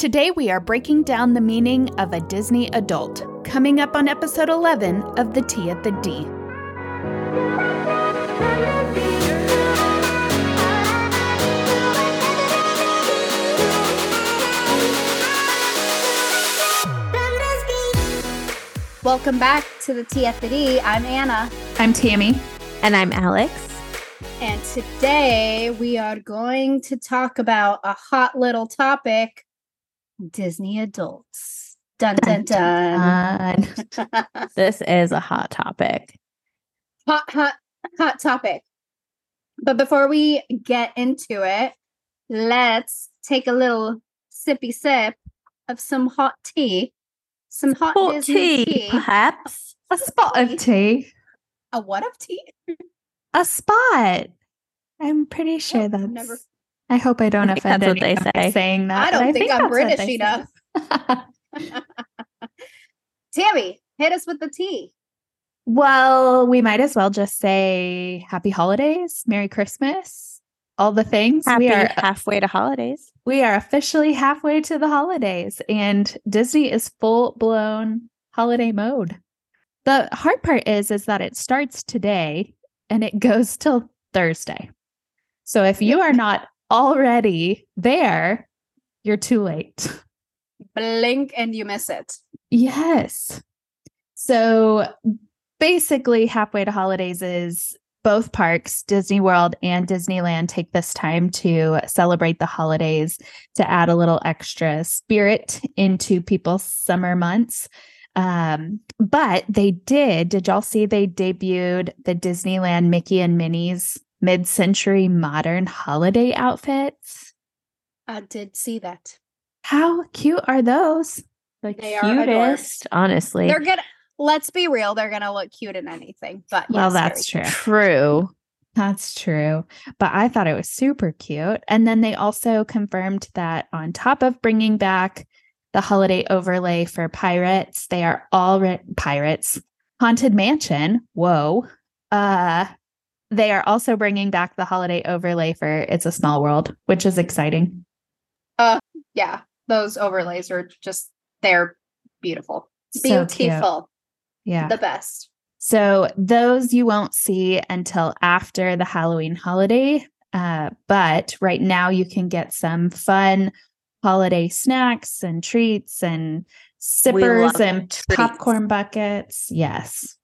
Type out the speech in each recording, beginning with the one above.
Today we are breaking down the meaning of a Disney adult, coming up on episode 11 of The Tea at the D. Welcome back to the TFD. I'm Ana. I'm Tammy. And I'm Alex. And today we are going to talk about a hot little topic Disney adults. Dun dun dun. dun. this is a hot topic. Hot, hot, hot topic. But before we get into it, let's take a little sippy sip of some hot tea some hot Hot Disney tea, tea. perhaps. A spot of tea. A what of tea? A spot. I'm pretty sure Oh, that's. never- I hope I don't I offend that's what they say. saying that. I don't think, I'm that's what British enough. Tammy, hit us with the tea. well, we might as well just say Happy Holidays, Merry Christmas, all the things. Happy we are halfway to holidays. we are officially halfway to the holidays, and Disney is full blown holiday mode. The hard part is is that it starts today and it goes till Thursday. So if you are not already there, you're too late. Blink and you miss it. Yes. So basically, halfway to holidays is both parks, Disney World and Disneyland, take this time to celebrate the holidays to add a little extra spirit into people's summer months. Um, but they did. Did y'all see they debuted the Disneyland Mickey and Minnie's mid century modern holiday outfits? I did see that. How cute are those? The They are cutest, honestly. They're gonna let's be real, they're gonna look cute in anything. But Well, yes, that's true. True. That's true. But I thought it was super cute. And then they also confirmed that on top of bringing back the holiday overlay for pirates, they are already pirates. Haunted Mansion. Whoa. Uh they are also bringing back the holiday overlay for It's a Small World, which is exciting. Yeah, those overlays are just they're beautiful. So cute. Beautiful. Yeah. The best. So those you won't see until after the Halloween holiday. Uh, but right now you can get some fun holiday snacks and treats and sippers and treats. popcorn buckets. Yes.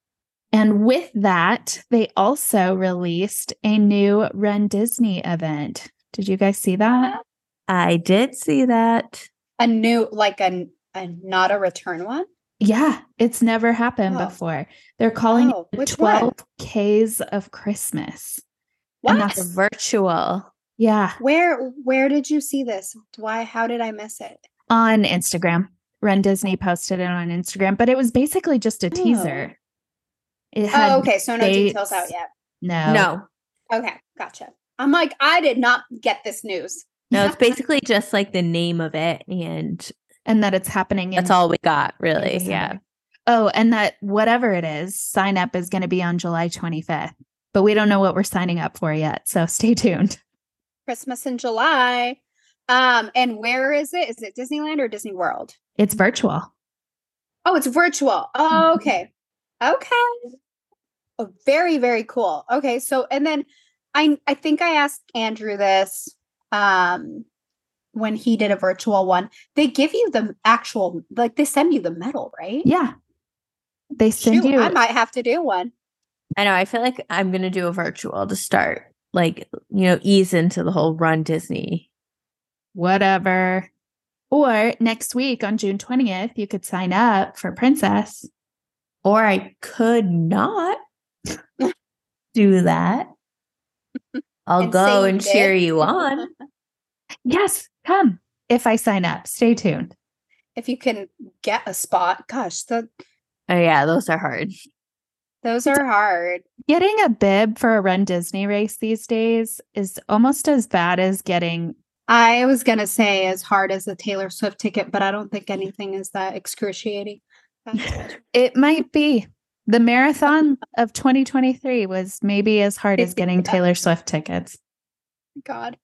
And with that, they also released a new Run Disney event. Did you guys see that? I did see that. A new like a, a not a return one. Yeah, it's never happened Oh. before. They're calling Oh, it which one? 12 Ks of Christmas. What? And that's- Virtual. Yeah, Where where did you see this? Why how did I miss it? on Instagram. Run Disney posted it on Instagram, but it was basically just a teaser. Oh. It had Oh, okay. So no details out yet. No. No. Okay, gotcha. I'm like, I did not get this news. No, it's basically just like the name of it. And And that it's happening in that's all we got, really. Yeah. Oh, and that whatever it is, sign up is going to be on July 25th. But we don't know what we're signing up for yet. So stay tuned. Christmas in July. Um, and where is it? Is it Disneyland or Disney World? It's virtual. Oh, it's virtual. Oh, Mhm. okay. Okay. Oh, very, very cool. Okay. So and then I I think I asked Andrew this um when he did a virtual one. They give you the actual like they send you the medal, right? Yeah. They send Shoot, you I might have to do one. I know. I feel like I'm going to do a virtual to start, like, you know, ease into the whole run Disney. whatever. Or next week on June 20th, you could sign up for Princess. Or I could not do that. I'll And go and cheer you on. Yes, come. If I sign up, stay tuned. if you can get a spot. Gosh, the, Oh, yeah. Those are hard. those are hard. Getting a bib for a Run Disney race these days is almost as bad as getting. I was gonna say as hard as a Taylor Swift ticket, but I don't think anything is that excruciating. It might be. The marathon of 2023 was maybe as hard as getting Taylor Swift tickets. God.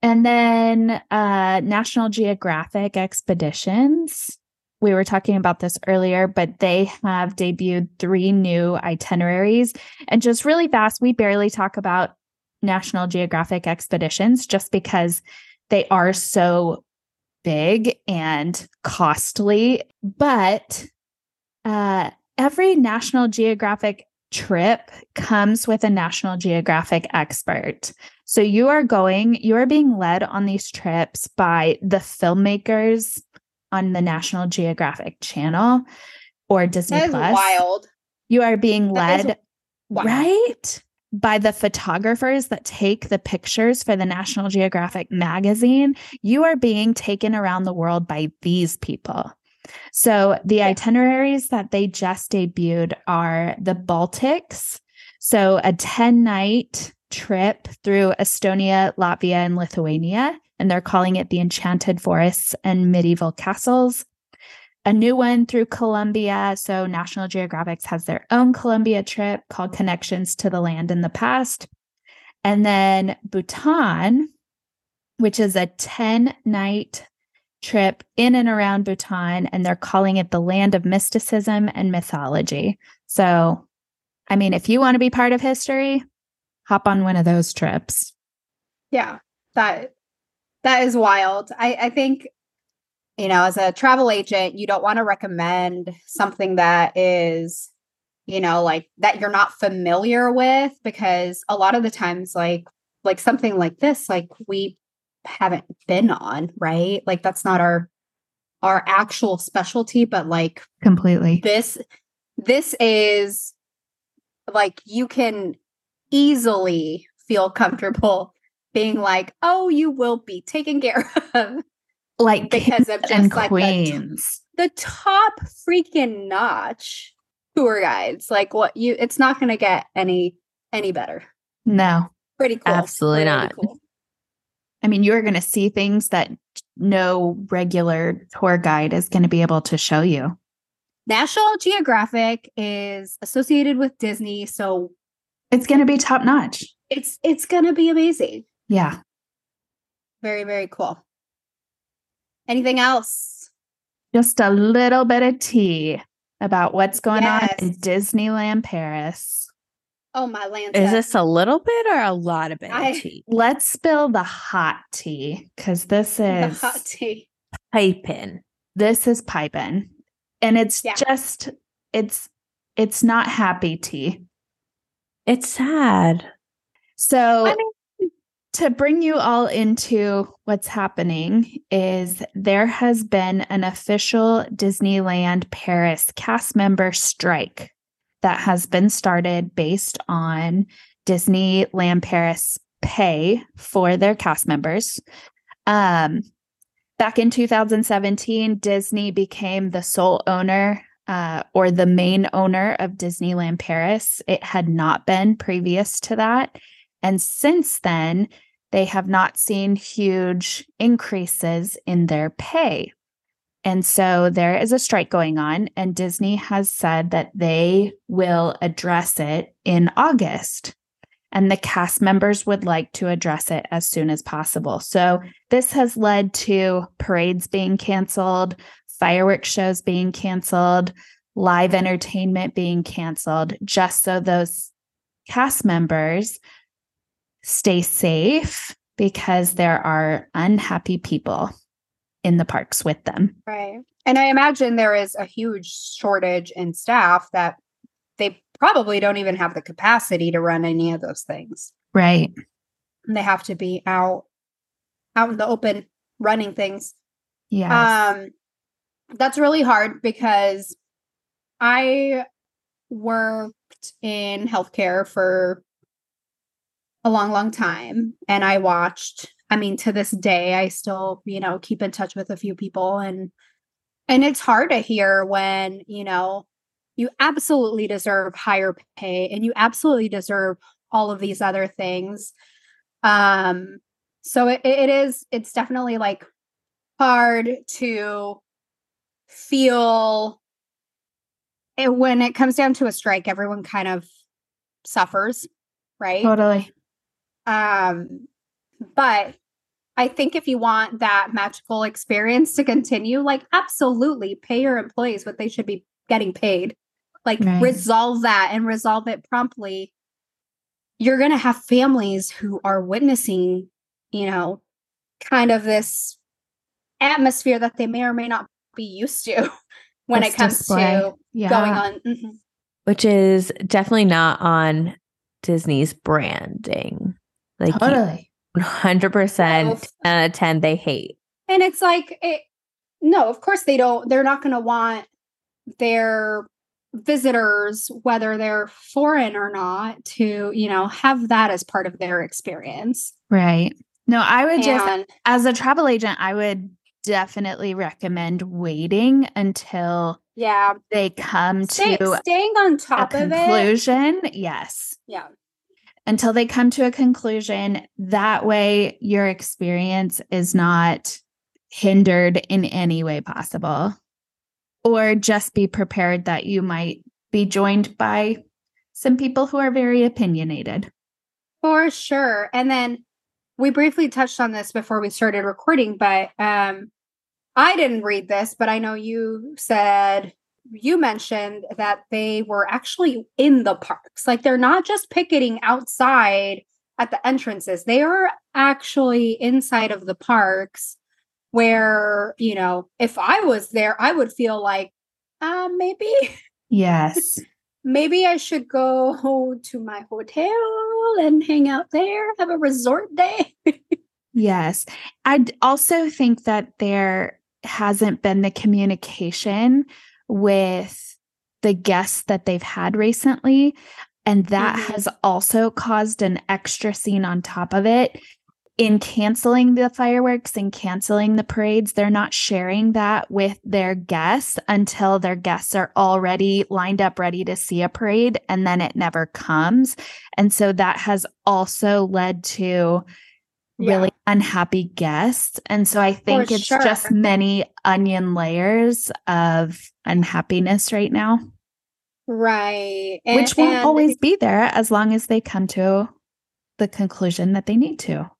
And then uh, National Geographic Expeditions. We were talking about this earlier, but they have debuted three new itineraries. And just really fast, we barely talk about National Geographic Expeditions just because they are so big and costly. But uh, every National Geographic trip comes with a National Geographic expert. So you are going, you are being led on these trips by the filmmakers on the National Geographic channel or Disney That is Plus. wild. You are being That led right by the photographers that take the pictures for the National Geographic magazine. You are being taken around the world by these people. So the itineraries that they just debuted are the Baltics. So a 10 night trip through Estonia, Latvia, and Lithuania. And they're calling it the Enchanted Forests and Medieval Castles. A new one through Colombia. So National Geographic has their own Colombia trip called Connections to the Land in the Past. And then Bhutan, which is a 10 night trip in and around Bhutan, and they're calling it the land of mysticism and mythology. So, I mean, if you want to be part of history, hop on one of those trips. Yeah, that that is wild. I I think you know, as a travel agent, you don't want to recommend something that is you know, like that you're not familiar with because a lot of the times like like something like this like we haven't been on, right? Like that's not our our actual specialty, but like Completely. this this is like you can easily feel comfortable being like oh you will be taken care of Like because of just like the, queens. the top freaking notch tour guides like what you it's not going to get any any better No. pretty cool Absolutely Really not. cool. I mean, you're going to see things that no regular tour guide is going to be able to show you. national geographic is associated with disney so It's going to be top notch. it's it's going to be amazing Yeah. very very cool anything else Just a little bit of tea about what's going on in Disneyland Paris. Oh my land Is this a little bit or a lot of bit I- tea? Let's spill the hot tea because this is the hot tea Piping. this is piping, and it's Yeah. just it's it's not happy tea. It's sad. So I mean- to bring you all into what's happening is there has been an official Disneyland Paris cast member strike that has been started based on Disneyland Paris pay for their cast members. Um, back in 2017, Disney became the sole owner uh, or the main owner of Disneyland Paris. It had not been previous to that. And since then, they have not seen huge increases in their pay. And so there is a strike going on, and Disney has said that they will address it in August. And the cast members would like to address it as soon as possible. So this has led to parades being canceled, fireworks shows being canceled, live entertainment being canceled, just so those cast members stay safe because there are unhappy people in the parks with them. right and i imagine there is a huge shortage in staff that they probably don't even have the capacity to run any of those things Right. and they have to be out out in the open running things Yeah. um that's really hard because i worked in healthcare for a long long time and i watched i mean to this day i still you know keep in touch with a few people and and it's hard to hear when you know you absolutely deserve higher pay and you absolutely deserve all of these other things um so it, it is it's definitely like hard to feel it, when it comes down to a strike everyone kind of suffers right totally. um but I think if you want that magical experience to continue, like absolutely pay your employees what they should be getting paid. Like right. resolve that and resolve it promptly. You're going to have families who are witnessing, you know, kind of this atmosphere that they may or may not be used to when this it comes display. to yeah. going on. Mm-hmm. Which is definitely not on Disney's branding. Like, totally. You- 100% out of 10 they hate. And it's like, it, no, of course they don't. They're not going to want their visitors, whether they're foreign or not, to, you know, have that as part of their experience. Right. No, I would and, just, as a travel agent, I would definitely recommend waiting until yeah they come Stay, to staying on top of conclusion. It. Yes. Yeah. Until they come to a conclusion. That way, your experience is not hindered in any way possible. Or just be prepared that you might be joined by some people who are very opinionated. For sure. And then we briefly touched on this before we started recording, but um I didn't read this, but I know you said you mentioned that they were actually in the parks. Like they're not just picketing outside at the entrances. They are actually inside of the parks where, you know, if I was there, I would feel like uh maybe Yes. maybe I should go to my hotel and hang out there, have a resort day. Yes. I also think that there hasn't been the communication with the guests that they've had recently. And that Mhm. has also caused an extra scene on top of it. In canceling the fireworks and canceling the parades, they're not sharing that with their guests until their guests are already lined up ready to see a parade and then it never comes. And so that has also led to Yeah. really unhappy guests. And so I think it's sure. just many onion layers of unhappiness right now, Right. which won't always be there as long as they come to the conclusion that they need to.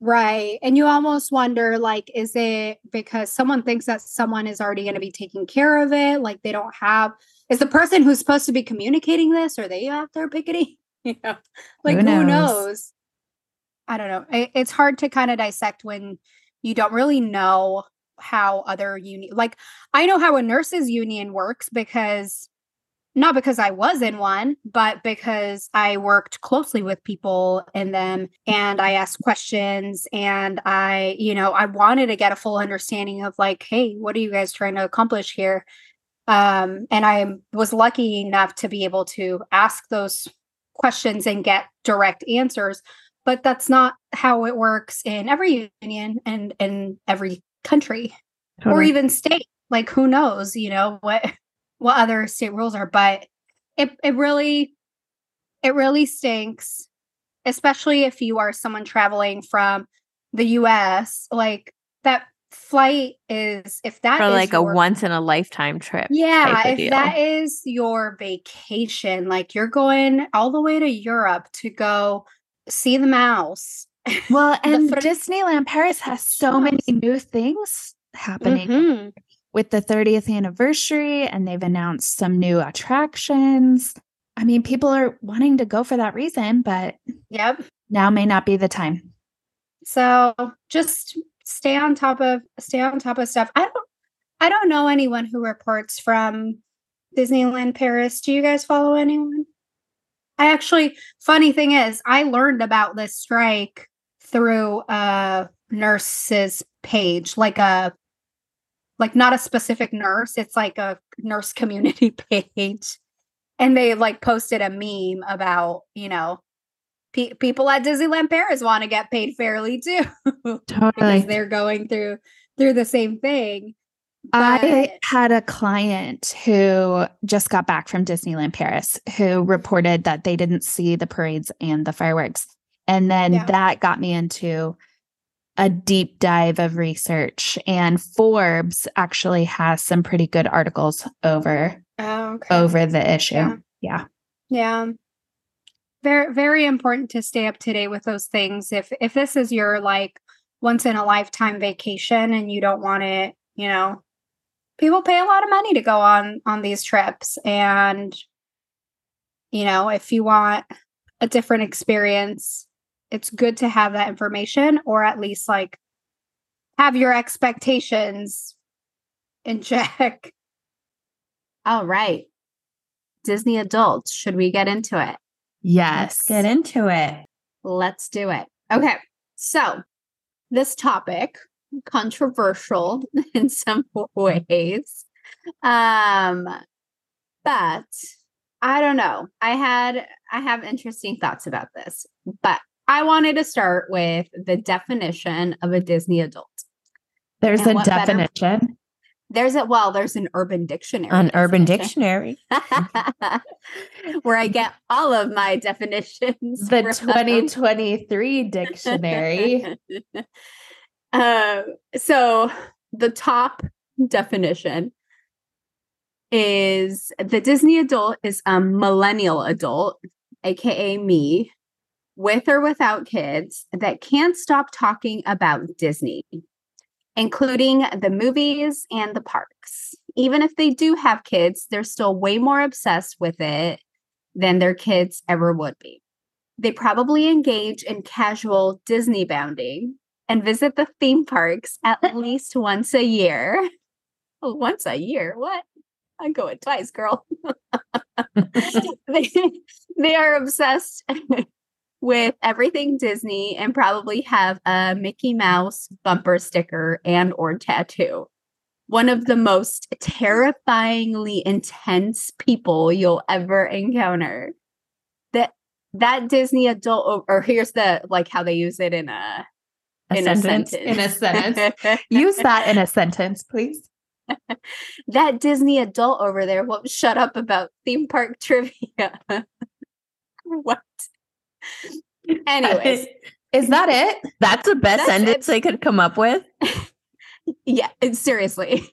right. And you almost wonder like, is it because someone thinks that someone is already going to be taking care of it? Like they don't have, is the person who's supposed to be communicating this, are they out there picketing? You know, like who knows? knows? I don't know. It, it's hard to kind of dissect when you don't really know how other union like I know how a nurses union works because not because I was in one, but because I worked closely with people in them and I asked questions and I, you know, I wanted to get a full understanding of like, hey, what are you guys trying to accomplish here? Um, and I was lucky enough to be able to ask those questions and get direct answers. But that's not how it works in every union and in every country or even state. Like who knows, you know, what what other state rules are. But it it really it really stinks, especially if you are someone traveling from the US. Like that flight is if that For is like a once in a lifetime trip. yeah, if deal. that is your vacation, like you're going all the way to Europe to go see the mouse. Well, and Disneyland Paris has so many new things happening Mhm. with the 30th anniversary, and they've announced some new attractions. I mean, people are wanting to go for that reason, but Yep. now may not be the time. So just stay on top of stay on top of stuff. I don't I don't know anyone who reports from Disneyland Paris. Do you guys follow anyone? I actually funny thing is I learned about this strike through a nurse's page, like a like not a specific nurse, it's like a nurse community page. And they like posted a meme about, you know, pe- people at Disneyland Paris want to get paid fairly too because Totally. they're going through through the same thing. I had a client who just got back from Disneyland Paris who reported that they didn't see the parades and the fireworks. And then Yeah. that got me into a deep dive of research. And Forbes actually has some pretty good articles over Oh, okay. over the issue. Yeah. Yeah. Yeah. Very very important to stay up to date with those things. If if this is your like once in a lifetime vacation and you don't want it, you know, people pay a lot of money to go on on these trips and you know, if you want a different experience, it's good to have that information or at least like have your expectations in check. All right. Disney adults, should we get into it? Yes. Let's get into it. Let's do it. Okay. So, this topic controversial in some ways. Um but I don't know. I had I have interesting thoughts about this. But I wanted to start with the definition of a Disney adult. There's And a what better- definition. There's a well, there's an urban dictionary. An urban dictionary. where I get all of my definitions. The from. 2023 dictionary. uh, so the top definition is the Disney adult is a millennial adult, aka me, with or without kids that can't stop talking about Disney, including the movies and the parks. Even if they do have kids, they're still way more obsessed with it than their kids ever would be. They probably engage in casual Disney bounding and visit the theme parks at least once a year. Oh, once a year? What? I'm going twice, girl. they, they are obsessed with everything Disney and probably have a Mickey Mouse bumper sticker and or tattoo. One of the most terrifyingly intense people you'll ever encounter. That that Disney adult or, or here's the like how they use it in a A in sentence. a In a sentence. sentence. Use that in a sentence, please. that Disney adult over there won't shut up about theme park trivia. what? Anyways, Is that it? That's the best That's it. sentence I could come up with. yeah, seriously.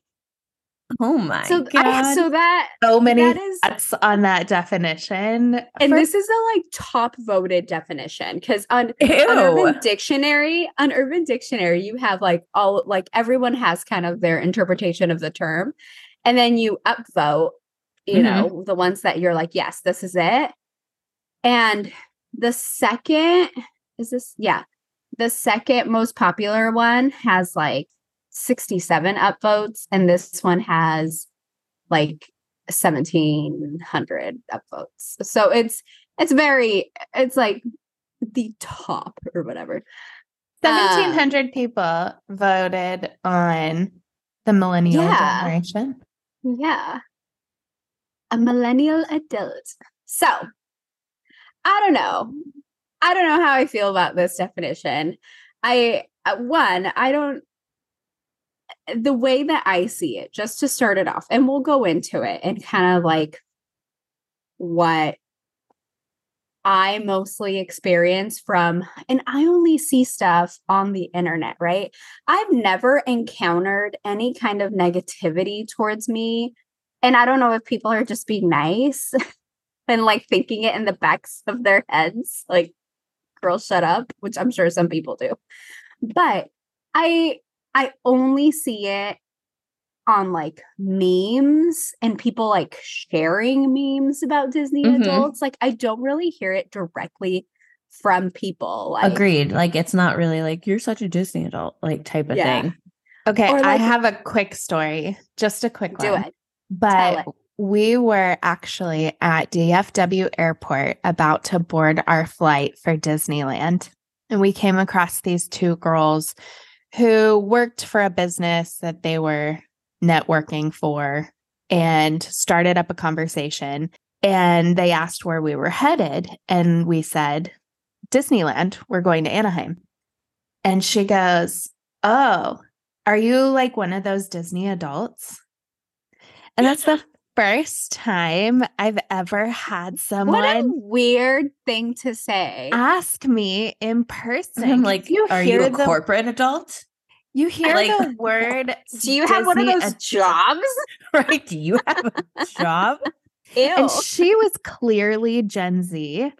Oh my so god. I, so that So many that is thoughts on that definition. and For- this is a like top voted definition because on, Ew. on Urban Dictionary, on Urban Dictionary, you have like all like everyone has kind of their interpretation of the term, and then you upvote, you Mhm. know, the ones that you're like, yes, this is it. And the second is this, yeah, the second most popular one has like 67 upvotes, and this one has like 1700 upvotes. So it's it's very it's like the top or whatever. 1700 people voted on the millennial Yeah. generation. Yeah. A millennial adult. So, I don't know. I don't know how I feel about this definition. I uh, one, I don't the way that I see it, just to start it off, and we'll go into it and kind of like what I mostly experience from, and I only see stuff on the internet, right? I've never encountered any kind of negativity towards me. And I don't know if people are just being nice and like thinking it in the backs of their heads, like, girl, shut up, which I'm sure some people do. But I I only see it on like memes and people like sharing memes about Disney Mhm. adults. Like I don't really hear it directly from people. Like, Agreed. Like it's not really like you're such a Disney adult, like type of Yeah. thing. Okay, Or I have a quick story, just a quick Do one. it. But it. we were actually at DFW Airport about to board our flight for Disneyland. And we came across these two girls who worked for a business that they were networking for and started up a conversation. And they asked where we were headed. And we said, Disneyland, we're going to Anaheim. And she goes, Oh, are you like one of those Disney adults? And that's the first time I've ever had someone. What a someone weird thing to say. ask me in person. I'm like, you are you hear a the- corporate adult? You hear like- the word. Do you have one of those ad- jobs? Right? Do you have a job? Ew. And she was clearly Gen Z.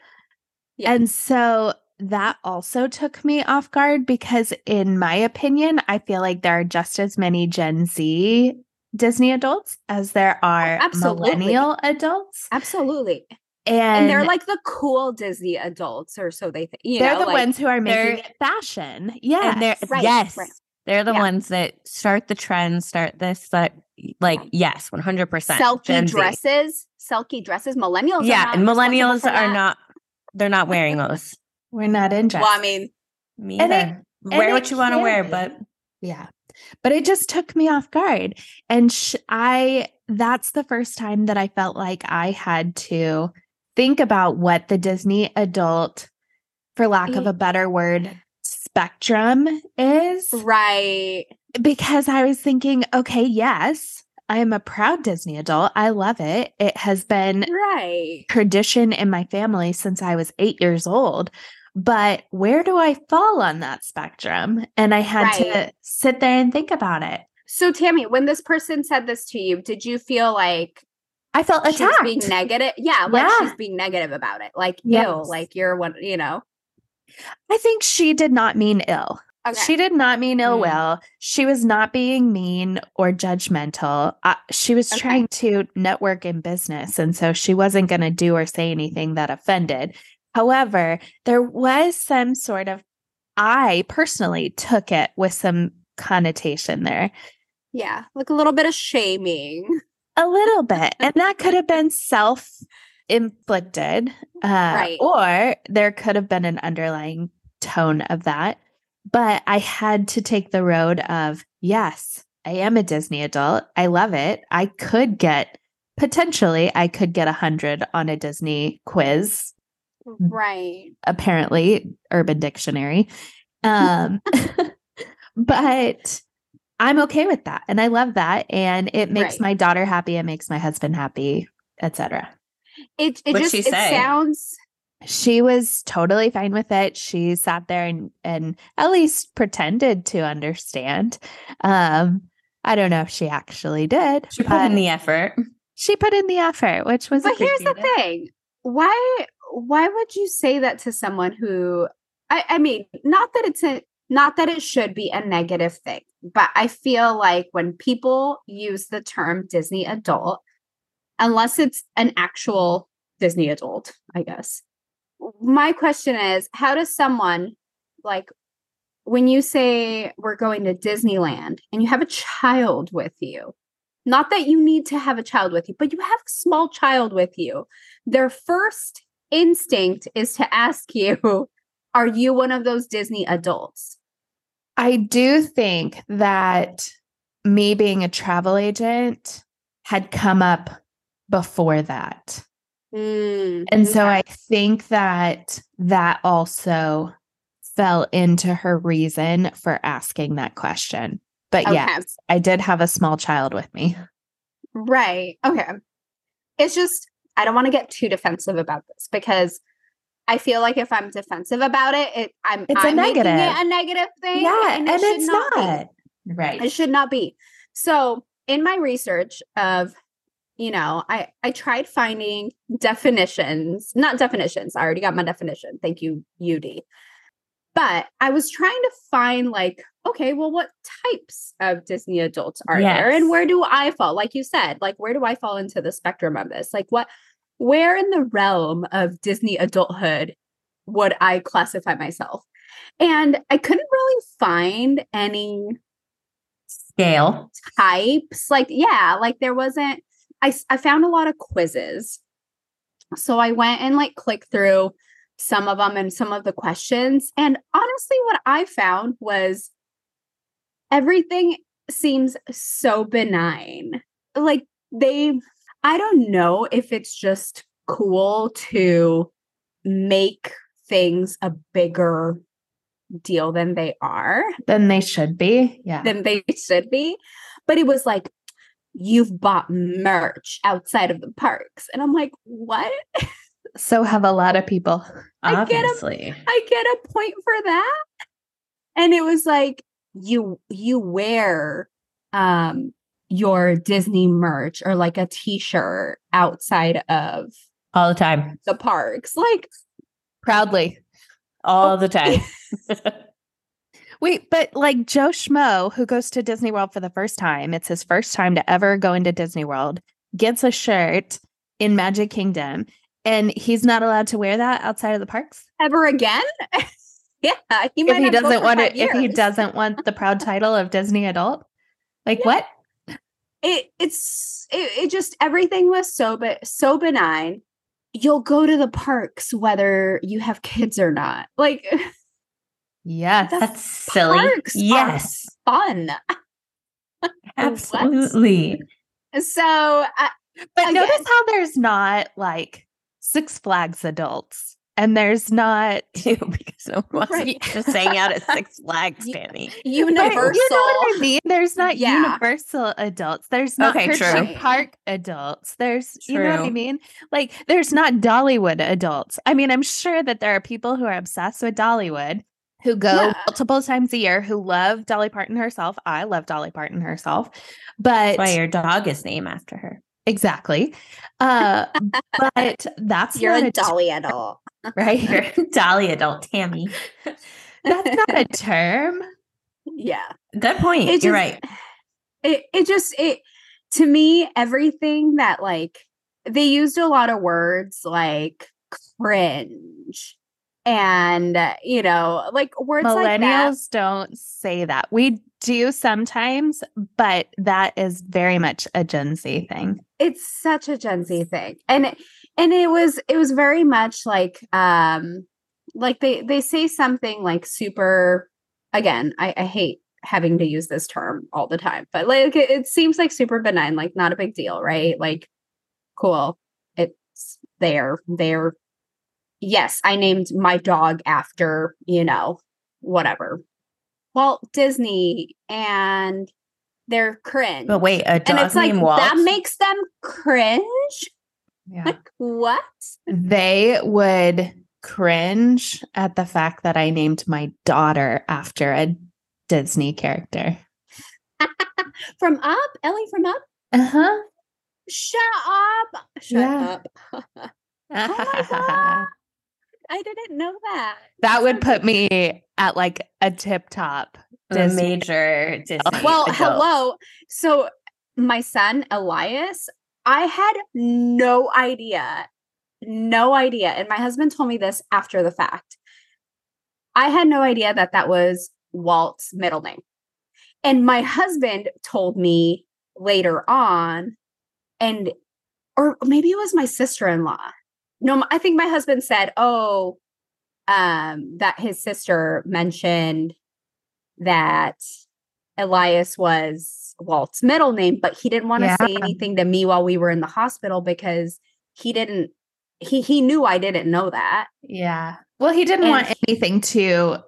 Yeah. And so that also took me off guard because, in my opinion, I feel like there are just as many Gen Z Disney adults as there oh, are absolutely. millennial adults. Absolutely. And, And, they're like the cool Disney adults, or so they think. they're know, the like, ones who are making it fashion. Yeah. And they're Right, yes, right. they're the Yeah. ones that start the trend, start this, that like yes, one hundred percent. selkie dresses, selkie dresses. Millennials, Yeah, are not responsible millennials are that. not. They're not wearing those. We're not interested. Well, I mean, Me And it- either. and Wear what you want to wear, but. Yeah. But it just took me off guard. And sh- I, that's the first time that I felt like I had to think about what the Disney adult, for lack of Mm. a better word, spectrum is. right. Because I was thinking, okay, yes, I am a proud Disney adult. I love it. It has been Right. tradition in my family since I was eight years old. But where do I fall on that spectrum? And I had to sit there and think about it. So, Tammy, when this person said this to you, did you feel like I felt attacked. being negative? Yeah, like Yeah. she's being negative about it. Like, Yes. ew, like you're one, you know. I think she did not mean ill. Okay. She did not mean ill Mm. will. She was not being mean or judgmental. Uh, she was Okay. trying to network in business. And so she wasn't going to do or say anything that offended. However, there was some sort of, I personally took it with some connotation there. yeah, like a little bit of shaming. A little bit. And that could have been self inflicted. Uh, Right. Or there could have been an underlying tone of that. But I had to take the road of, yes, I am a Disney adult. I love it. I could get, potentially, I could get a 100 on a Disney quiz, Right. apparently, Urban Dictionary. Um, but I'm okay with that. And I love that. And it makes Right. my daughter happy. It makes my husband happy, etc. It it What'd just she it sounds She was totally fine with it. She sat there and, and at least pretended to understand. Um, I don't know if she actually did. she put in the effort. she put in the effort, which was But here's the thing. Why why would you say that to someone who I, I mean, not that it's a not that it should be a negative thing, but I feel like when people use the term Disney adult, unless it's an actual Disney adult, I guess. My question is, how does someone like when you say we're going to Disneyland and you have a child with you, not that you need to have a child with you, but you have a small child with you. Their first instinct is to ask you, Are you one of those Disney adults? I do think that me being a travel agent had come up before that. Mm, And so. I think that that also fell into her reason for asking that question. But Okay. yes, I did have a small child with me. Right. Okay. It's just, I don't want to get too defensive about this because I feel like if I'm defensive about it, it I'm, It's a I'm making negative. it a negative thing. yeah, and, and, it should it's not. not. Right. It should not be. So, in my research of, you know, I I tried finding definitions, not definitions. I already got my definition. Thank you, UD. But I was trying to find like, okay, well, what types of Disney adults are there, and where do I fall? Like you said, like where do I fall into the spectrum of this? Like what, where in the realm of Disney adulthood would I classify myself? And I couldn't really find any Scale. types like yeah like there wasn't I, I found a lot of quizzes so i went and like clicked through some of them and some of the questions and honestly what i found was everything seems so benign like they i don't know if it's just cool to make things a bigger deal than they are Than they should be. Yeah. than they should be. But it was like, you've bought merch outside of the parks. And I'm like, what? so have a lot of people. I get. Obviously. I get a point for that. And it was like, you you wear um your Disney merch or like a t-shirt outside of All the time. the parks. Like, Proudly. all the time. Wait, but like Joe Schmo, who goes to Disney World for the first time, it's his first time to ever go into Disney World, gets a shirt in Magic Kingdom, and he's not allowed to wear that outside of the parks. Ever again? yeah, he If he have to go doesn't want five it, if he doesn't want the proud title of Disney adult, like what? It it's it, it just everything was so but so benign you'll go to the parks whether you have kids or not like Yes. That's silly. Yes, fun absolutely. so I, But Again. notice how there's not like Six Flags adults, and there's not Ew, because no one wants Right. to just hang out at Six Flags, Ye- Danny. But universal you know what I mean? There's not Yeah. universal adults. There's not Okay, Hershey true. Park adults. There's you know what I mean? Like there's not Dollywood adults. I mean, I'm sure that there are people who are obsessed with Dollywood who go Yeah. multiple times a year who love Dolly Parton herself. I love Dolly Parton herself. But That's why your dog is named after her. exactly. Uh but that's you're not a a dolly adult right? You're Dolly adult, Tammy. That's not a term. yeah Good point. It You're just- right. it it just it to me everything that like they used a lot of words like cringe and uh, you know like words like Millennials don't say that. We do sometimes, but that is very much a Gen Z thing. it's such a gen z thing and it, and it was it was very much like um like they they say something like super again i i hate having to use this term all the time but like it, it seems like super benign like not a big deal right? Like cool it's there there. Yes i named my dog after you know whatever. Walt disney and they're cringe. But wait, a and dog it's like Walt. that makes them cringe Yeah. like what They would cringe at the fact that I named my daughter after a Disney character. from up ellie from up Uh-huh. shut up shut Yeah. up my God. i didn't know that that would put me at like a tip top. Disney. major Disney. well adult. hello so my son elias i had no idea no idea and my husband told me this after the fact. I had no idea that that was walt's middle name. And my husband told me later on and or maybe it was my sister-in-law. No i think my husband said oh um that his sister mentioned that Elias was Walt's middle name, but he didn't want to say anything to me while we were in the hospital because he didn't he he knew I didn't know that. Yeah. Well, he didn't And want anything to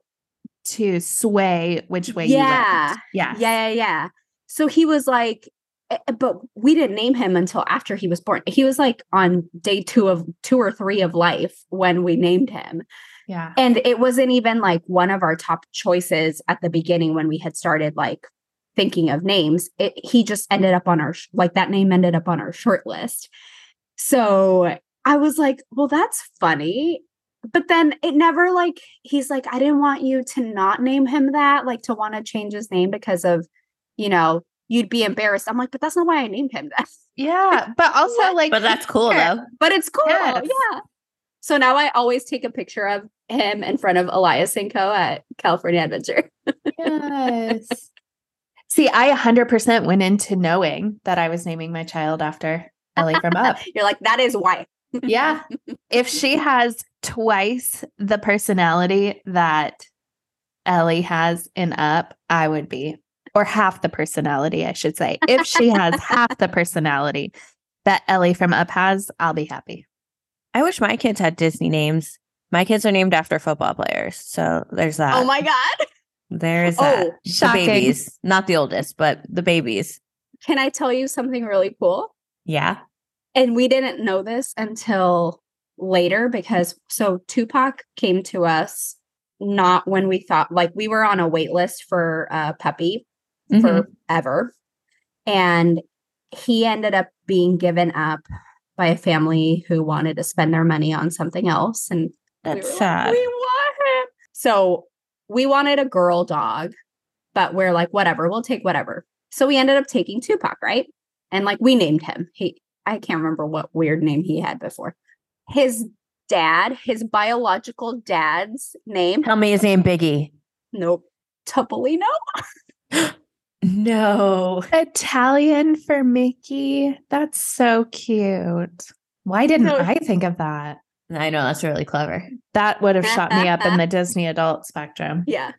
to sway which way Yeah. Yeah. Yeah, yeah, yeah. So he was like eh, eh, but we didn't name him until after he was born. He was like on day 2 of 2 or 3 of life when we named him. Yeah. And it wasn't even like one of our top choices at the beginning when we had started like thinking of names. It he just ended up on our sh- like that name ended up on our short list. So I was like, well, that's funny. But then it never like he's like, I didn't want you to not name him that, like to want to change his name because of, you know, you'd be embarrassed. I'm like, but that's not why I named him that. Yeah. But also like But that's cool Yeah. though. But it's cool. Yes. Yeah. So now I always take a picture of him in front of Elias and Co at California Adventure. yes. See, I 100% went into knowing that I was naming my child after Ellie from Up. You're like, that is why. Yeah. if she has twice the personality that Ellie has in Up, I would be, or half the personality, I should say. If she has half the personality that Ellie from Up has, I'll be happy. I wish my kids had Disney names. My kids are named after football players. So there's that. oh my God. There's Oh, that. The babies. Not the oldest, but the babies. Can I tell you something really cool? Yeah. And we didn't know this until later because so Tupac came to us not when we thought like we were on a wait list for a puppy Mhm. forever. And he ended up being given up by a family who wanted to spend their money on something else. And we That's like, sad. we want him. So we wanted a girl dog, but we're like, whatever, we'll take whatever. So we ended up taking Tupac, right? And like we named him. He I can't remember what weird name he had before. His dad, his biological dad's name. Tell me his name, Biggie. Nope. Topolino. No. Italian for Mickey. That's so cute. Why didn't No. I think of that? I know that's really clever. That would have shot me up in the Disney adult spectrum. Yeah.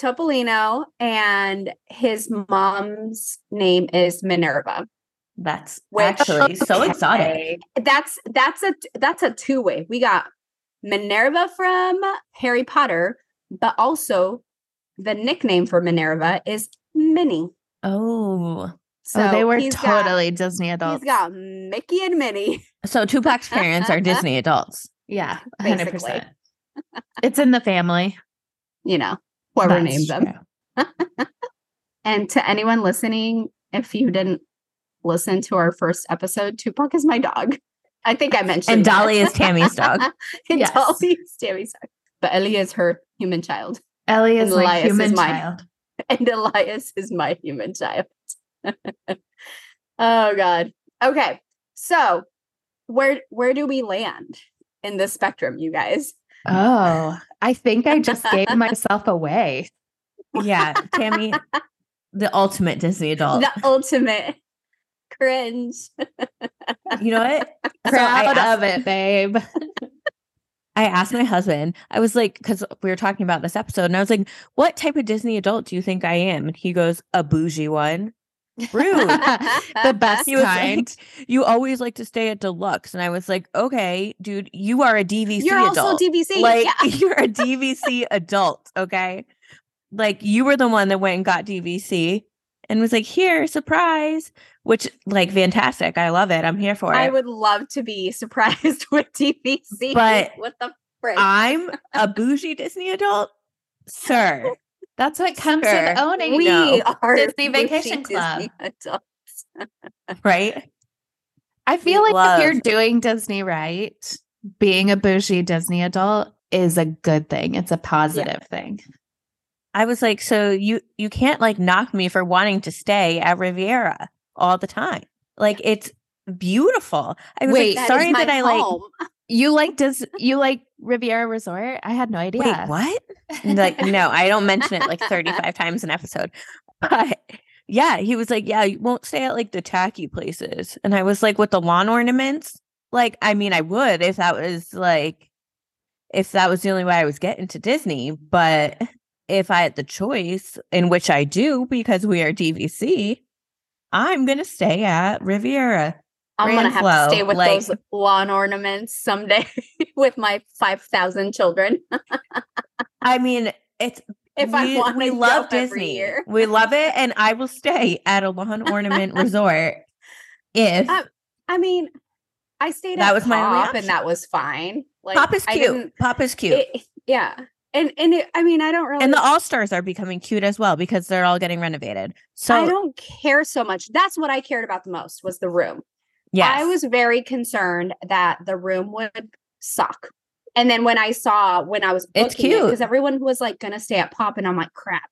Topolino. And his mom's name is Minerva. That's Which- actually so exotic. That's that's a that's a two-way. We got Minerva from Harry Potter, but also the nickname for Minerva is Minnie. Oh. So oh, they were he's got- totally Disney adults. He's got Mickey and Minnie. So Tupac's parents are Disney adults. yeah, Basically. 100%. it's in the family. You know, whoever That's named them. And to anyone listening, if you didn't listen to our first episode, Tupac is my dog. I think I mentioned And. Dolly is Tammy's dog. and Yes. Dolly is Tammy's dog. But Ellie is her human child. Ellie is And my Elias is human mine. child. And Elias is my human child. oh God. Okay. So where where do we land in the spectrum, you guys? Oh, I think I just gave myself away. Yeah. Tammy, the ultimate Disney adult. The ultimate cringe. You know what? Proud asked- of it, babe. I asked my husband, I was like, because we were talking about this episode, and I was like, what type of Disney adult do you think I am? And he goes, a bougie one. Rude. the best kind. like, you always like to stay at deluxe. And I was like, okay, dude, you are a DVC You're also. DVC. like, yeah. you're a DVC adult. Okay. Like, you were the one that went and got DVC and was like, here, surprise, which, like, fantastic. I love it. I'm here for I it. I would love to be surprised with DVC. But what the frick? I'm a bougie Disney adult, sir. That's what comes Sure. with owning. we no. are Disney Vacation Club. Disney. Right. I feel like love- if you're doing Disney right, being a bougie Disney adult is a good thing. It's a positive thing. I was like, so you you can't like knock me for wanting to stay at Riviera all the time. Like it's beautiful. I was Wait, like, sorry my that I like home. You like does you like Riviera Resort? I had no idea. Wait, what? like, no, I don't mention it like 35 times an episode. But yeah, he was like, Yeah, you won't stay at like the tacky places. And I was like, with the lawn ornaments? Like, I mean, I would if that was like if that was the only way I was getting to Disney. But if I had the choice, in which I do because we are DVC, I'm gonna stay at Riviera. I'm gonna have Flow, to stay with like- those lawn ornaments someday with my five thousand children. I mean, it's If I we, want we to love Disney. year. We love it, and I will stay at a lawn ornament resort if Uh, I mean, I stayed That at was my only option. and that was fine. Like Pop is cute. Pop is cute, it- yeah, and and it, I mean, I don't really. and the All Stars are becoming cute as well because they're all getting renovated. So I don't care so much. That's what I cared about the most was the room. Yes, I was very concerned that the room would suck. And then when I saw when I was It's booking cute. because everyone was like gonna stay at Pop, and I'm like, crap.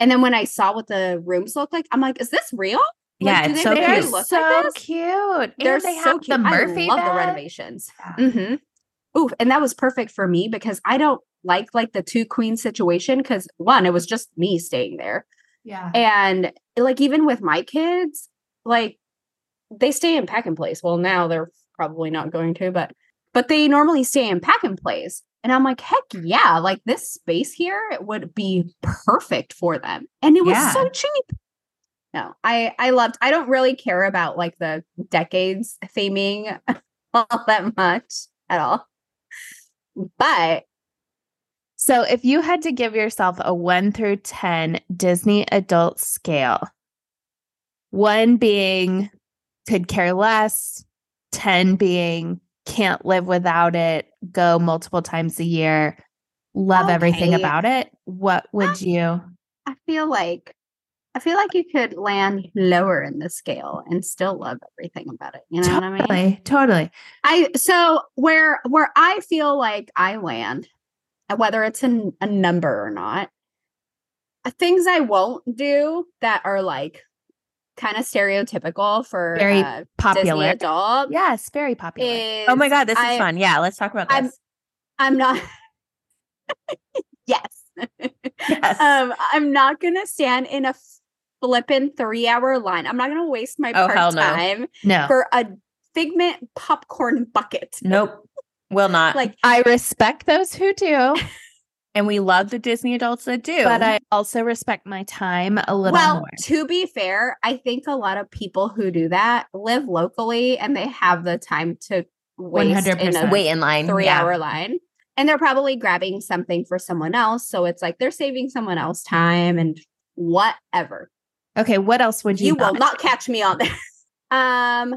And then when I saw what the rooms looked like, I'm like, is this real? yeah, like, do it's they so They're cute. look so like cute. They're and they so have cute. the Murphy I love the renovations. Yeah. hmm Ooh, and that was perfect for me because I don't like like the two queen situation because one, it was just me staying there. Yeah. And like even with my kids, like they stay in pack and place. Well, now they're probably not going to, but but they normally stay in pack and place. And I'm like, heck yeah, like this space here would be perfect for them. And it was Yeah. so cheap. No, I I loved I don't really care about like the decades theming all that much at all. But So if you had to give yourself a 1 through 10 Disney adult scale, 1 being could care less, 10 being can't live without it, go multiple times a year, love everything about it, what would you? I feel like I feel like you could land lower in the scale and still love everything about it. You know what I mean? Totally, totally. I so where where I feel like I land whether it's a, a number or not. Things I won't do that are like kind of stereotypical for Very uh, Disney Popular. adult. Yes, very popular. Is Oh my god, this is I- fun. Yeah, let's talk about I'm- this. I'm not. yes. Yes. um, I'm not gonna stand in a flippin' three hour line. I'm not gonna waste my Oh, part no. time no. for a figment popcorn bucket. nope. Will not. Like I respect those who do, and we love the Disney adults that do. but I also respect my time a little well, more. to be fair, I think a lot of people who do that live locally and they have the time to waste in a wait in line. three yeah. hour line. And they're probably grabbing something for someone else. So it's like they're saving someone else time and whatever. Okay, what else would you, You will not catch me on this. Um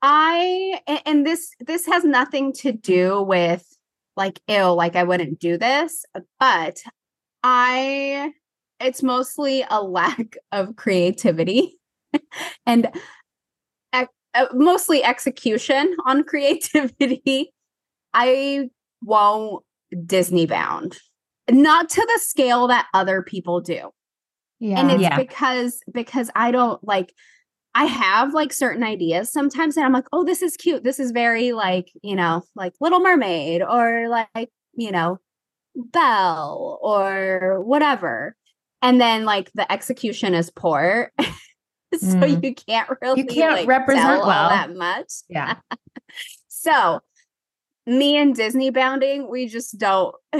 I and this this has nothing to do with like ill, like I wouldn't do this, but I it's mostly a lack of creativity and ec- uh, mostly execution on creativity. I won't Disney bound. Not to the scale that other people do Yeah. and it's Yeah. because because i don't like i have like certain ideas sometimes and i'm like oh this is cute this is very like you know like little mermaid or like you know belle or whatever and then like the execution is poor so Mm. you can't really you can't like, represent well. that much yeah. so me and disney bounding we just don't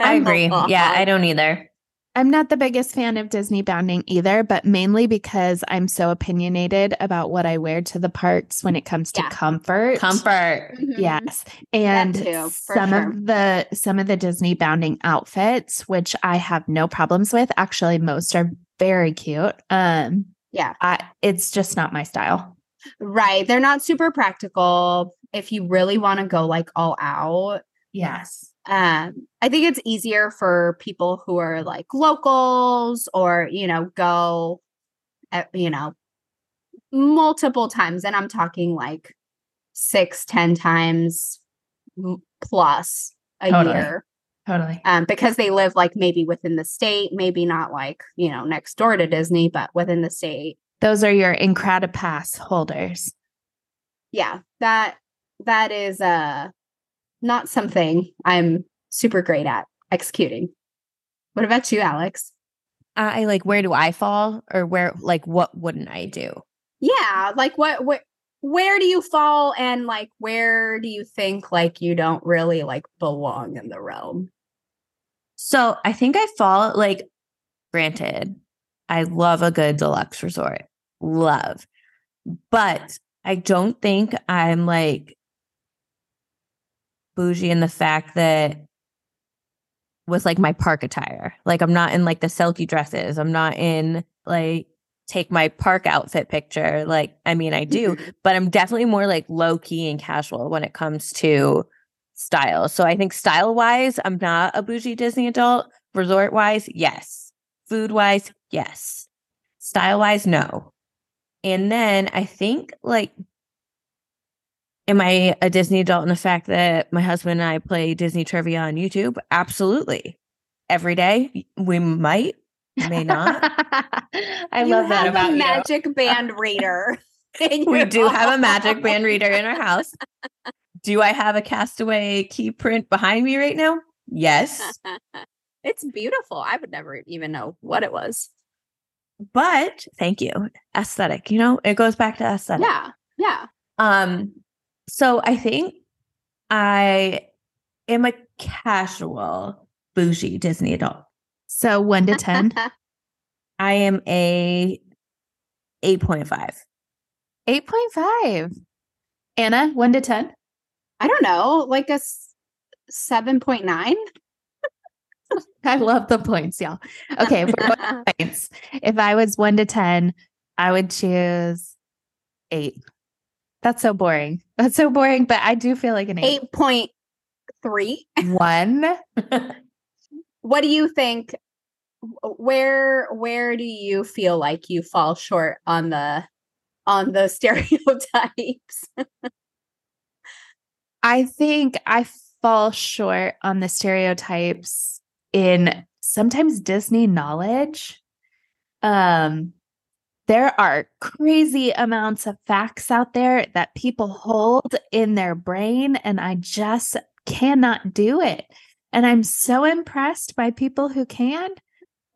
I agree. Yeah, I don't either. I'm not the biggest fan of Disney bounding either, but mainly because I'm so opinionated about what I wear to the parks when it comes to Yeah. comfort. Comfort. Mhm. Yes. And too, some sure. of the some of the Disney bounding outfits, which I have no problems with. Actually, most are very cute. Um yeah I it's just not my style. Right. They're not super practical if you really want to go like all out. Yes. Um, I think it's easier for people who are like locals or, you know, go, uh, you know, multiple times. And I'm talking like six, ten times plus a Totally. year. Totally. Um, because they live like maybe within the state, maybe not like, you know, next door to Disney, but within the state. Those are your Incredipass holders. yeah that that is uh not something i'm super great at executing what about you alex I like where do I fall or where like what wouldn't I do? yeah like what what where do you fall and like where do you think like you don't really like belong in the realm So I think I fall like granted, I love a good deluxe resort. Love. But I don't think I'm like bougie in the fact that with like my park attire. Like I'm not in like the silky dresses. I'm not in like take my park outfit picture. Like I mean I do, mm-hmm. but I'm definitely more like low key and casual when it comes to style. So I think style wise, I'm not a bougie Disney adult. Resort wise, yes. Food wise, yes. Style wise, no. And then I think like Am I a Disney adult in the fact that my husband and I play Disney trivia on YouTube? Absolutely. Every day. We might, may not. I You love that about a you. magic band reader we do have a magic band reader in our house. Do I have a Castaway Cay print behind me right now? Yes. it's beautiful i would never even know what it was But thank you. Aesthetic, you know, it goes back to aesthetic. yeah yeah Um, so I think I am a casual bougie Disney adult. So one to ten. I am a 8.5. 8.5. Ana, one to 10. i don't know like a 7.9 I love the points, y'all. Okay, if points. If I was one to 10, I would choose eight. That's so boring. That's so boring, but I do feel like an eight. 8.3 One. what do you think where where do you feel like you fall short on the on the stereotypes I think I fall short on the stereotypes in sometimes Disney knowledge. Um, there are crazy amounts of facts out there that people hold in their brain, and I just cannot do it. And I'm so impressed by people who can,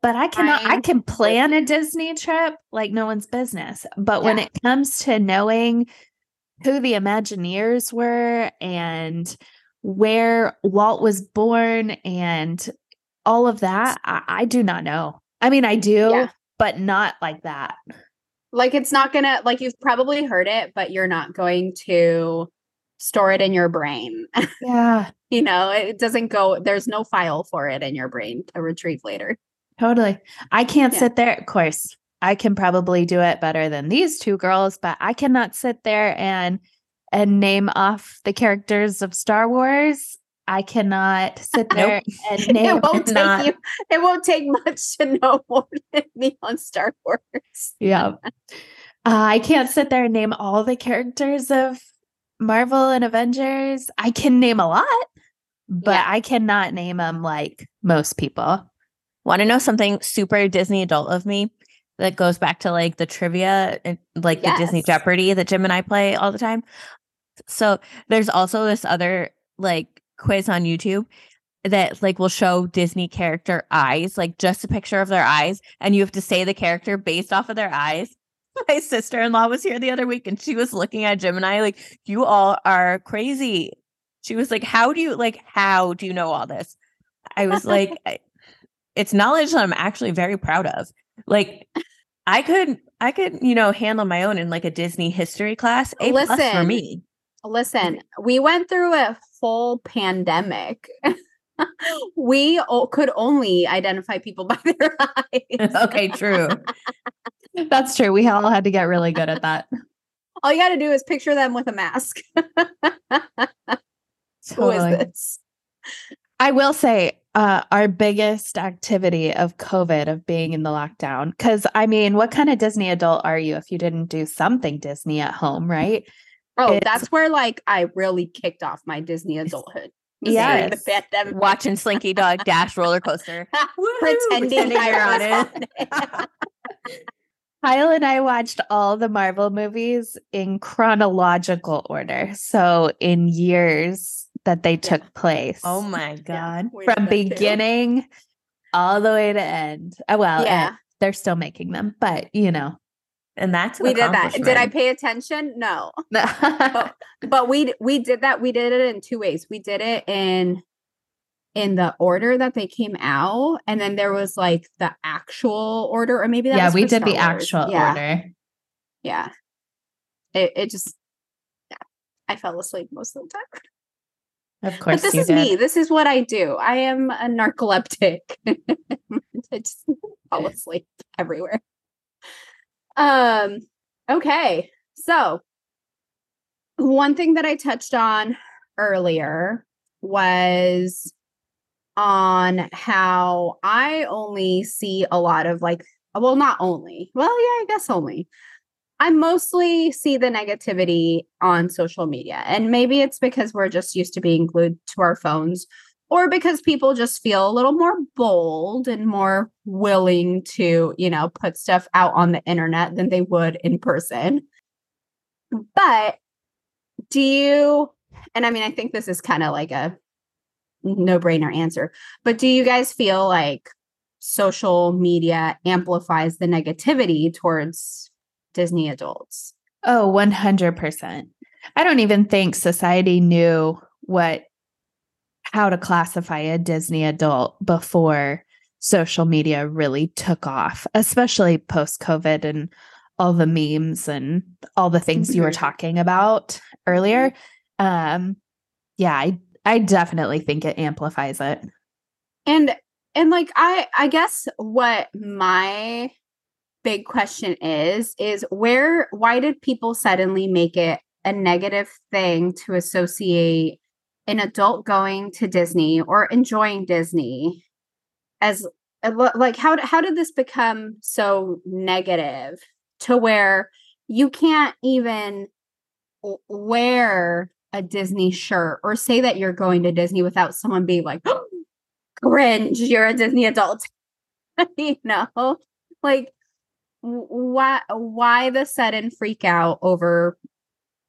but I cannot, I I'm can plan a Disney trip like no one's business. But when it comes to knowing who the Imagineers were and where Walt was born and all of that, I, I do not know. I mean, I do, Yeah. But not like that. Like it's not gonna like you've probably heard it, but you're not going to store it in your brain. Yeah, you know, it doesn't go there's no file for it in your brain to retrieve later. totally. I can't Yeah. sit there. Of course, I can probably do it better than these two girls, but I cannot sit there and and name off the characters of Star Wars. I cannot sit there and name it won't take not- you it won't take much to know more than me on Star Wars. Yeah. Uh, I can't sit there and name all the characters of Marvel and Avengers. I can name a lot, but Yeah. I cannot name them like most people. Want to know something super Disney adult of me that goes back to like the trivia and like the Disney Jeopardy that Jim and I play all the time? So there's also this other like quiz on YouTube that like will show Disney character eyes, like just a picture of their eyes, and you have to say the character based off of their eyes. My sister in law was here the other week and she was looking at Jim and I like, you all are crazy. She was like, How do you like how do you know all this? I was like, it's knowledge that I'm actually very proud of. Like I could I could, you know, handle my own in like a Disney history class. A plus for me. Listen, we went through a full pandemic. we o- could only identify people by their eyes. okay, true. That's true. We all had to get really good at that. All you got to do is picture them with a mask. Who is this? I will say, uh, our biggest activity of COVID, of being in the lockdown, because I mean, what kind of Disney adult are you if you didn't do something Disney at home, right? Oh, It's- that's where like I really kicked off my Disney adulthood. was during the Yes. pandemic. Watching Slinky Dog dash roller coaster. pretending Pretending I you're on was it. on it. Kyle and I watched all the Marvel movies in chronological order. So, in years that they took place. Oh my god. We did From that too. beginning all the way to end. Uh, well, Yeah. they're still making them, but you know. And that's we did that. Did I pay attention? No. yeah, but we we did that we did it in two ways we did it in in the order that they came out and then there was like the actual order or maybe that was we did the Wars. actual yeah, order. yeah it, it just yeah i fell asleep most of the time Of course, but this is did. me this is what i do i am a narcoleptic i just fall asleep everywhere um okay so one thing that i touched on earlier was on how i only see a lot of like well not only well yeah i guess only I mostly see the negativity on social media. And maybe it's because we're just used to being glued to our phones, or because people just feel a little more bold and more willing to, you know, put stuff out on the internet than they would in person. But do you, and I mean, I think this is kind of like a no brainer answer, but do you guys feel like social media amplifies the negativity towards Disney adults. Oh, 100%. I don't even think society knew what how to classify a Disney adult before social media really took off, especially post COVID and all the memes and all the things you were Mhm. talking about earlier. Um yeah, I I definitely think it amplifies it. And and like I I guess what my big question is is where why did people suddenly make it a negative thing to associate an adult going to Disney or enjoying Disney as like how how did this become so negative to where you can't even wear a Disney shirt or say that you're going to Disney without someone being like, oh, cringe, you're a Disney adult. you know, like why why the sudden freak out over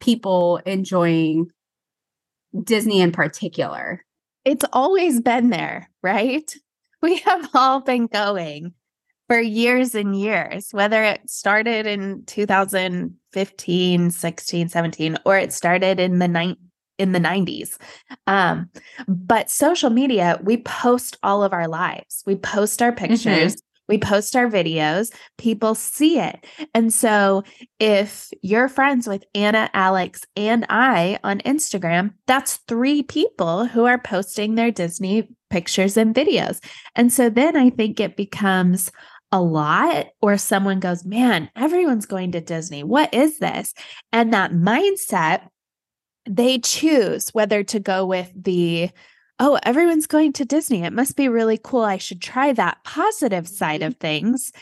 people enjoying Disney in particular? It's always been there, right? We have all been going for years and years, whether it started in 2015, 16, 17, or it started in the night in the 90s. Um, but social media, we post all of our lives. We post our mm-hmm. pictures, mm-hmm. We post our videos, people see it. And so if you're friends with Ana, Alex, and I on Instagram, that's three people who are posting their Disney pictures and videos. And so then I think it becomes a lot or someone goes, man, everyone's going to Disney. What is this? And that mindset, they choose whether to go with the, oh, everyone's going to Disney. It must be really cool. I should try that positive side of things.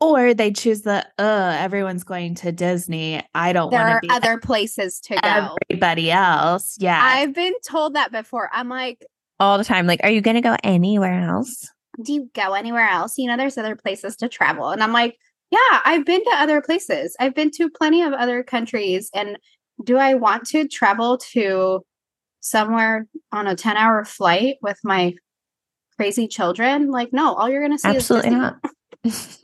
Or they choose the, uh, everyone's going to Disney. I don't want to There are other places to go. Everybody else. Yeah. I've been told that before. I'm like, all the time. Like, are you going to go anywhere else? do you go anywhere else? You know, there's other places to travel. And I'm like, yeah, I've been to other places. I've been to plenty of other countries. And do I want to travel to somewhere on a 10 hour flight with my crazy children? Like, no, all you're going to see Absolutely not.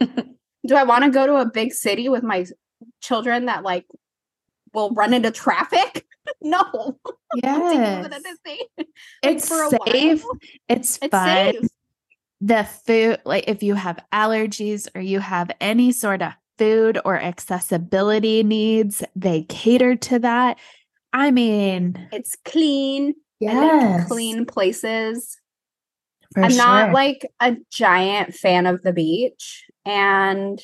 do I want to go to a big city with my children that like will run into traffic? no. Yeah. It's safe. It's, it's fun. Safe the food, like if you have allergies or you have any sort of food or accessibility needs, they cater to that. I mean, it's clean. Yeah, clean places. For I'm sure. not like a giant fan of the beach, and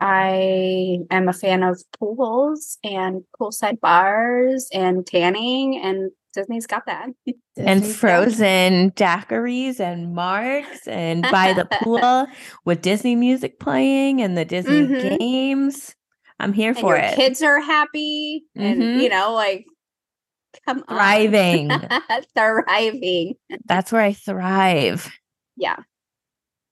I am a fan of pools and poolside bars and tanning and Disney's got that. and frozen daiquiris and marks and by the pool with Disney music playing and the Disney mm-hmm. games. I'm here and for it. Kids are happy and mm-hmm. you know, like come thriving. thriving. That's where I thrive. Yeah.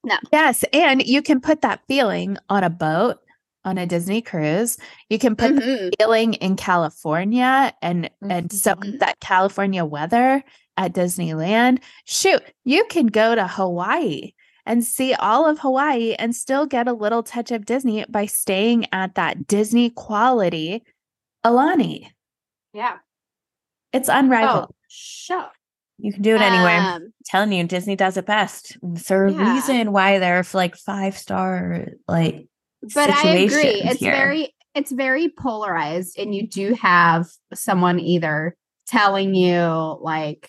No. Yes. And you can put that feeling on a boat on a Disney cruise. You can put mm-hmm. the feeling in California and mm-hmm. and so that California weather at Disneyland. Shoot, you can go to Hawaii and see all of Hawaii and still get a little touch of Disney by staying at that Disney quality Aulani. Yeah. It's unrivaled. Oh, sure. You can do it anywhere. Um, I'm telling you, Disney does it best. There's a yeah. reason why they're like five star, like but I agree. It's here. very it's very polarized and you do have someone either telling you like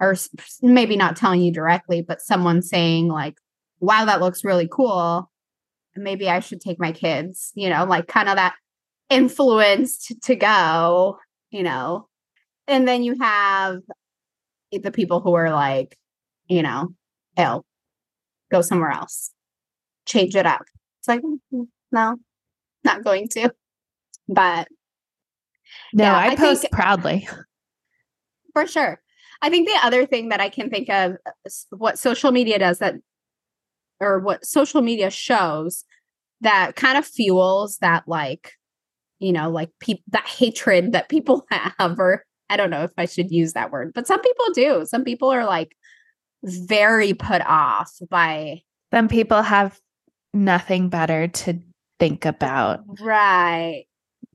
or maybe not telling you directly but someone saying like wow that looks really cool maybe i should take my kids you know like kind of that influence to, go you know and then you have the people who are like you know ill go somewhere else change it up it's like, mm, no, not going to. But no, yeah, I, I post proudly. For sure. I think the other thing that I can think of uh, what social media does that or what social media shows that kind of fuels that like you know like people that hatred that people have or I don't know if I should use that word but some people do some people are like very put off by some people have nothing better to think about. Right.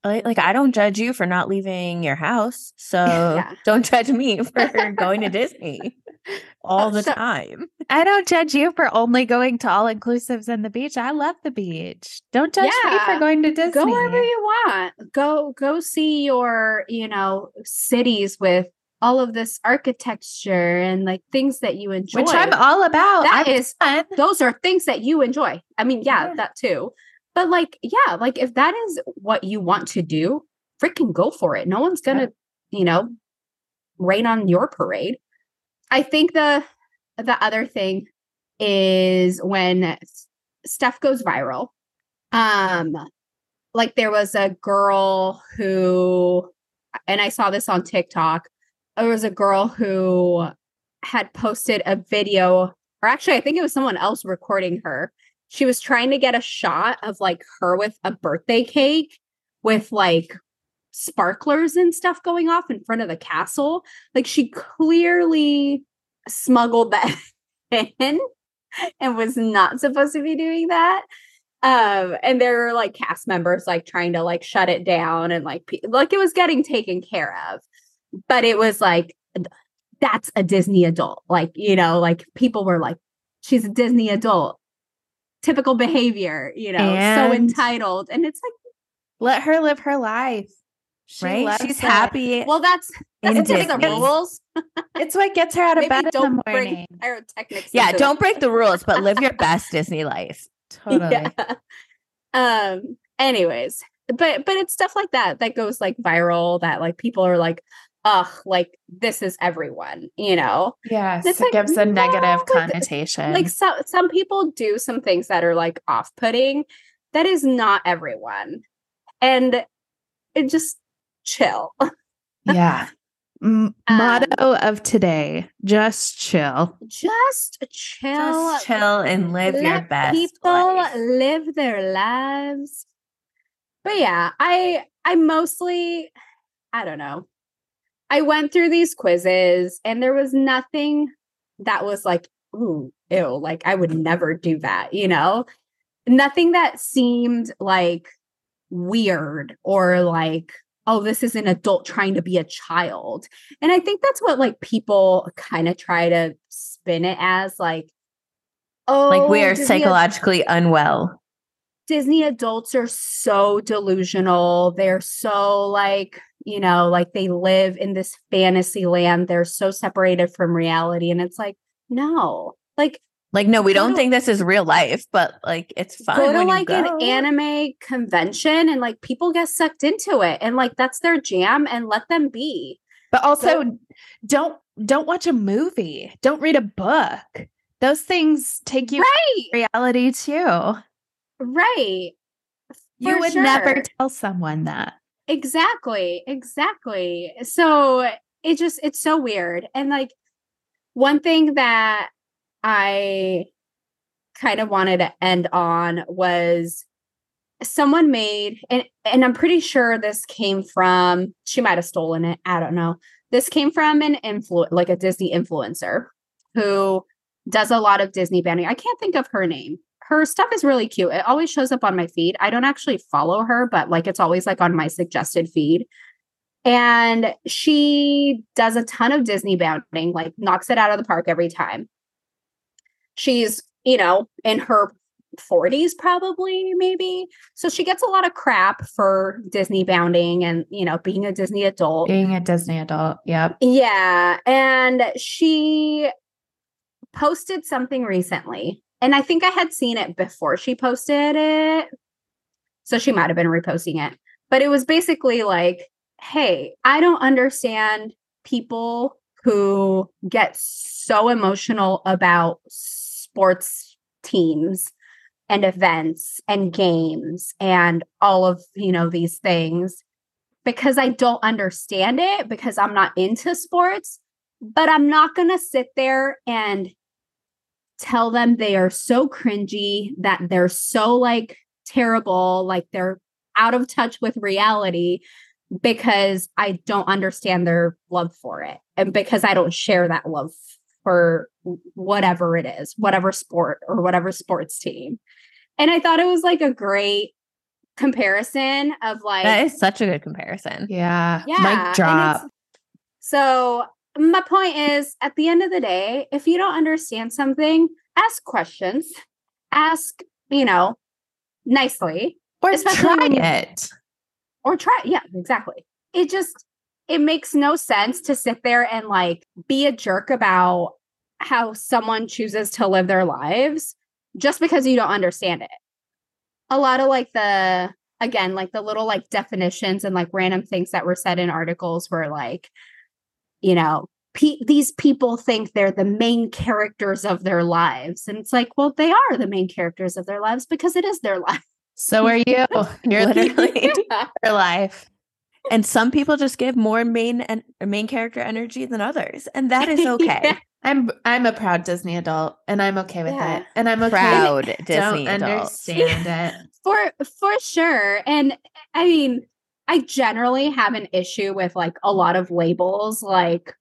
Like, I don't judge you for not leaving your house. So yeah. don't judge me for going to Disney all oh, the so, time. I don't judge you for only going to all inclusives and the beach. I love the beach. Don't judge yeah. me for going to Disney. Go wherever you want. Go go see your, you know, cities with all of this architecture and like things that you enjoy. Which I'm all about. That is those are things that you enjoy. I mean, yeah, yeah, that too. But like, yeah, like if that is what you want to do, freaking go for it. No one's gonna, yeah. you know, rain on your parade. I think the the other thing is when stuff goes viral. Um like there was a girl who and I saw this on TikTok. There was a girl who had posted a video, or actually, I think it was someone else recording her. She was trying to get a shot of like her with a birthday cake with like sparklers and stuff going off in front of the castle. Like she clearly smuggled that in and was not supposed to be doing that. Um, and there were like cast members like trying to like shut it down and like pe- like it was getting taken care of. But it was like that's a Disney adult. Like, you know, like people were like, she's a Disney adult. Typical behavior, you know, And- so entitled. And it's like, Let her live her life. She right? She's it. happy. well, that's that's the rules. It's what gets her out of Maybe bed don't the bring morning. pyrotechnics. yeah, don't break the rules, but live your best Disney life. Totally. Yeah. Um. Anyways, but but it's stuff like that that goes like viral. That like people are like, ugh, like this is everyone. You know, Yes. It's it like, gives a no, negative like, connotation. like some some people do some things that are like off putting. That is not everyone, and it just chill. yeah. M- Um, motto of today just chill. Just chill. Just chill and live your best people life. live their lives but yeah i i mostly i don't know i went through these quizzes and there was nothing that was like ooh ew like i would never do that you know? Nothing that seemed like weird or like oh this is an adult trying to be a child. And i think that's what like people kind of try to spin it as like oh Like we oh, are Disney ad- psychologically unwell. disney adults are so delusional. They're so like you know like they live in this fantasy land they're so separated from reality and it's like no like Like, no, we don't to- think this is real life, but like it's fun. go to when you like an anime convention and like people get sucked into it and like that's their jam and let them be But also don't don't watch a movie. Don't read a book. Those things take you right to reality too. right You would sure. never tell someone that. Exactly, exactly. So it just it's so weird. And like one thing that I kind of wanted to end on was someone made and and I'm pretty sure this came from she might have stolen it. I don't know. This came from an influ like a Disney influencer who does a lot of Disney bounding. I can't think of her name. Her stuff is really cute. It always shows up on my feed. I don't actually follow her, but like it's always like on my suggested feed. And she does a ton of Disney bounding, like knocks it out of the park every time. She's, you know, in her 40s probably maybe. So she gets a lot of crap for Disney bounding and, you know, being a Disney adult. Being a Disney adult. Yep. Yeah. And she posted something recently. And I think I had seen it before she posted it. So she might have been reposting it. But it was basically like, hey, I don't understand people who get so emotional about sports teams and events and games and all of, you know, these things because I don't understand it because I'm not into sports, but I'm not going to sit there and tell them they are so cringy, that they're so like terrible, like they're out of touch with reality because I don't understand their love for it and because I don't share that love for whatever it is, whatever sport or whatever sports team. And I thought it was like a great comparison of like That is such a good comparison. Yeah. yeah. Mic and drop. So my point is at the end of the day, if you don't understand something, ask questions. Ask, you know, nicely Or especially try when you- it. or try yeah, exactly. It just it makes no sense to sit there and like be a jerk about how someone chooses to live their lives just because you don't understand it. A lot of like the again, like the little like definitions and like random things that were said in articles were like, you know, pe- these people think they're the main characters of their lives. And it's like, well, they are the main characters of their lives because it is their life. So are you. You're Literally. literally your life. and some people just give more main and main character energy than others, and that is okay. Yeah. I'm I'm a proud Disney adult and I'm okay with Yeah. it. And I'm okay Proud with Disney don't adult. understand it. for for sure and i mean i generally have an issue with like a lot of labels like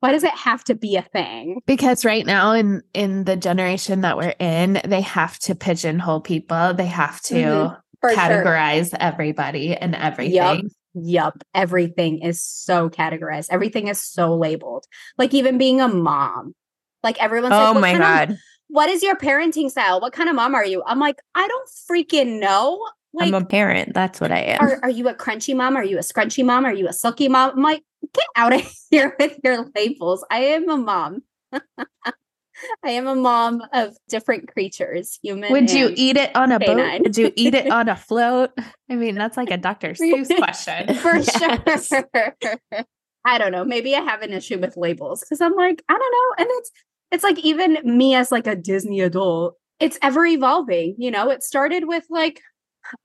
why does it have to be a thing? Because right now in in the generation that we're in, they have to pigeonhole people. They have to Mhm. for categorize everybody and everything. Yup. Everything is so categorized. Everything is so labeled. Like even being a mom. Like everyone's like Oh "What my kind of- god. what is your parenting style? What kind of mom are you? I'm like i don't freaking know like I'm a parent. That's what I am. are, are you a crunchy mom? Are you a scrunchy mom? Are you a silky mom? I'm like, get out of here with your labels. I am a mom. I am a mom of different creatures, human. Would you eat it on a canine. boat? Would you eat it on a float? I mean, that's like a Dr. Seuss question. For Yes. sure. I don't know. Maybe I have an issue with labels because I'm like, I don't know. And it's it's like even me as like a Disney adult, it's ever evolving. You know, it started with like,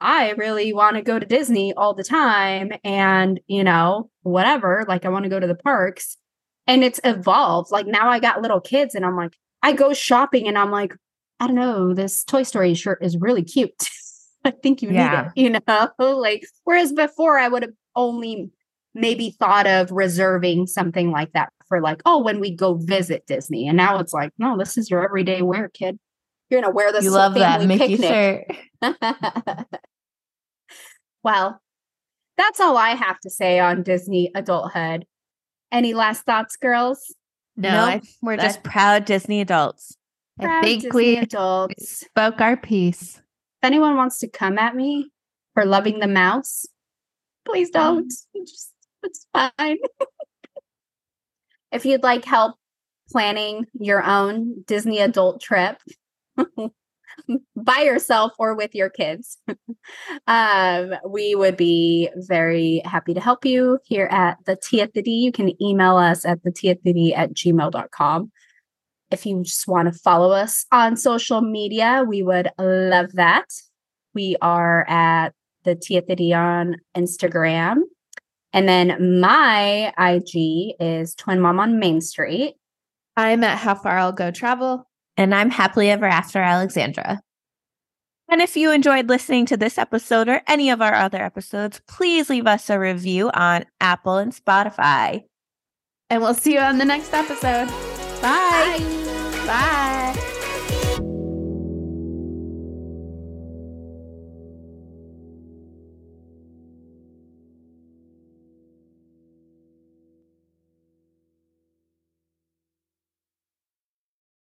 I really want to go to Disney all the time and, you know, whatever. Like I want to go to the parks. And it's evolved. Like now I got little kids and I'm like, I go shopping and I'm like, I don't know, this Toy Story shirt is really cute. I think you Yeah. need it, you know? Like, whereas before I would have only maybe thought of reserving something like that for like, oh, when we go visit Disney. And now it's like, no, this is your everyday wear, kid. You're gonna wear this. you love that Mickey picnic. shirt. well, that's all I have to say on Disney adulthood. Any last thoughts, girls? No, No, I, We're just proud Disney adults. I think Disney we adults. Spoke our piece. If anyone wants to come at me for loving the mouse, please don't. Mm. Just, it's fine. if you'd like help planning your own Disney adult trip by yourself or with your kids, um, we would be very happy to help you here at the Tea at the D. You can email us at the Tea at the D at gmail.com. If you just want to follow us on social media, we would love that. We are at the Tea at the D on Instagram. And then my IG is Twin Mom on Main Street. I'm at How Far I'll Go Travel. And I'm happily ever after Alexandra. And if you enjoyed listening to this episode or any of our other episodes, please leave us a review on Apple and Spotify. And we'll see you on the next episode. Bye. Bye.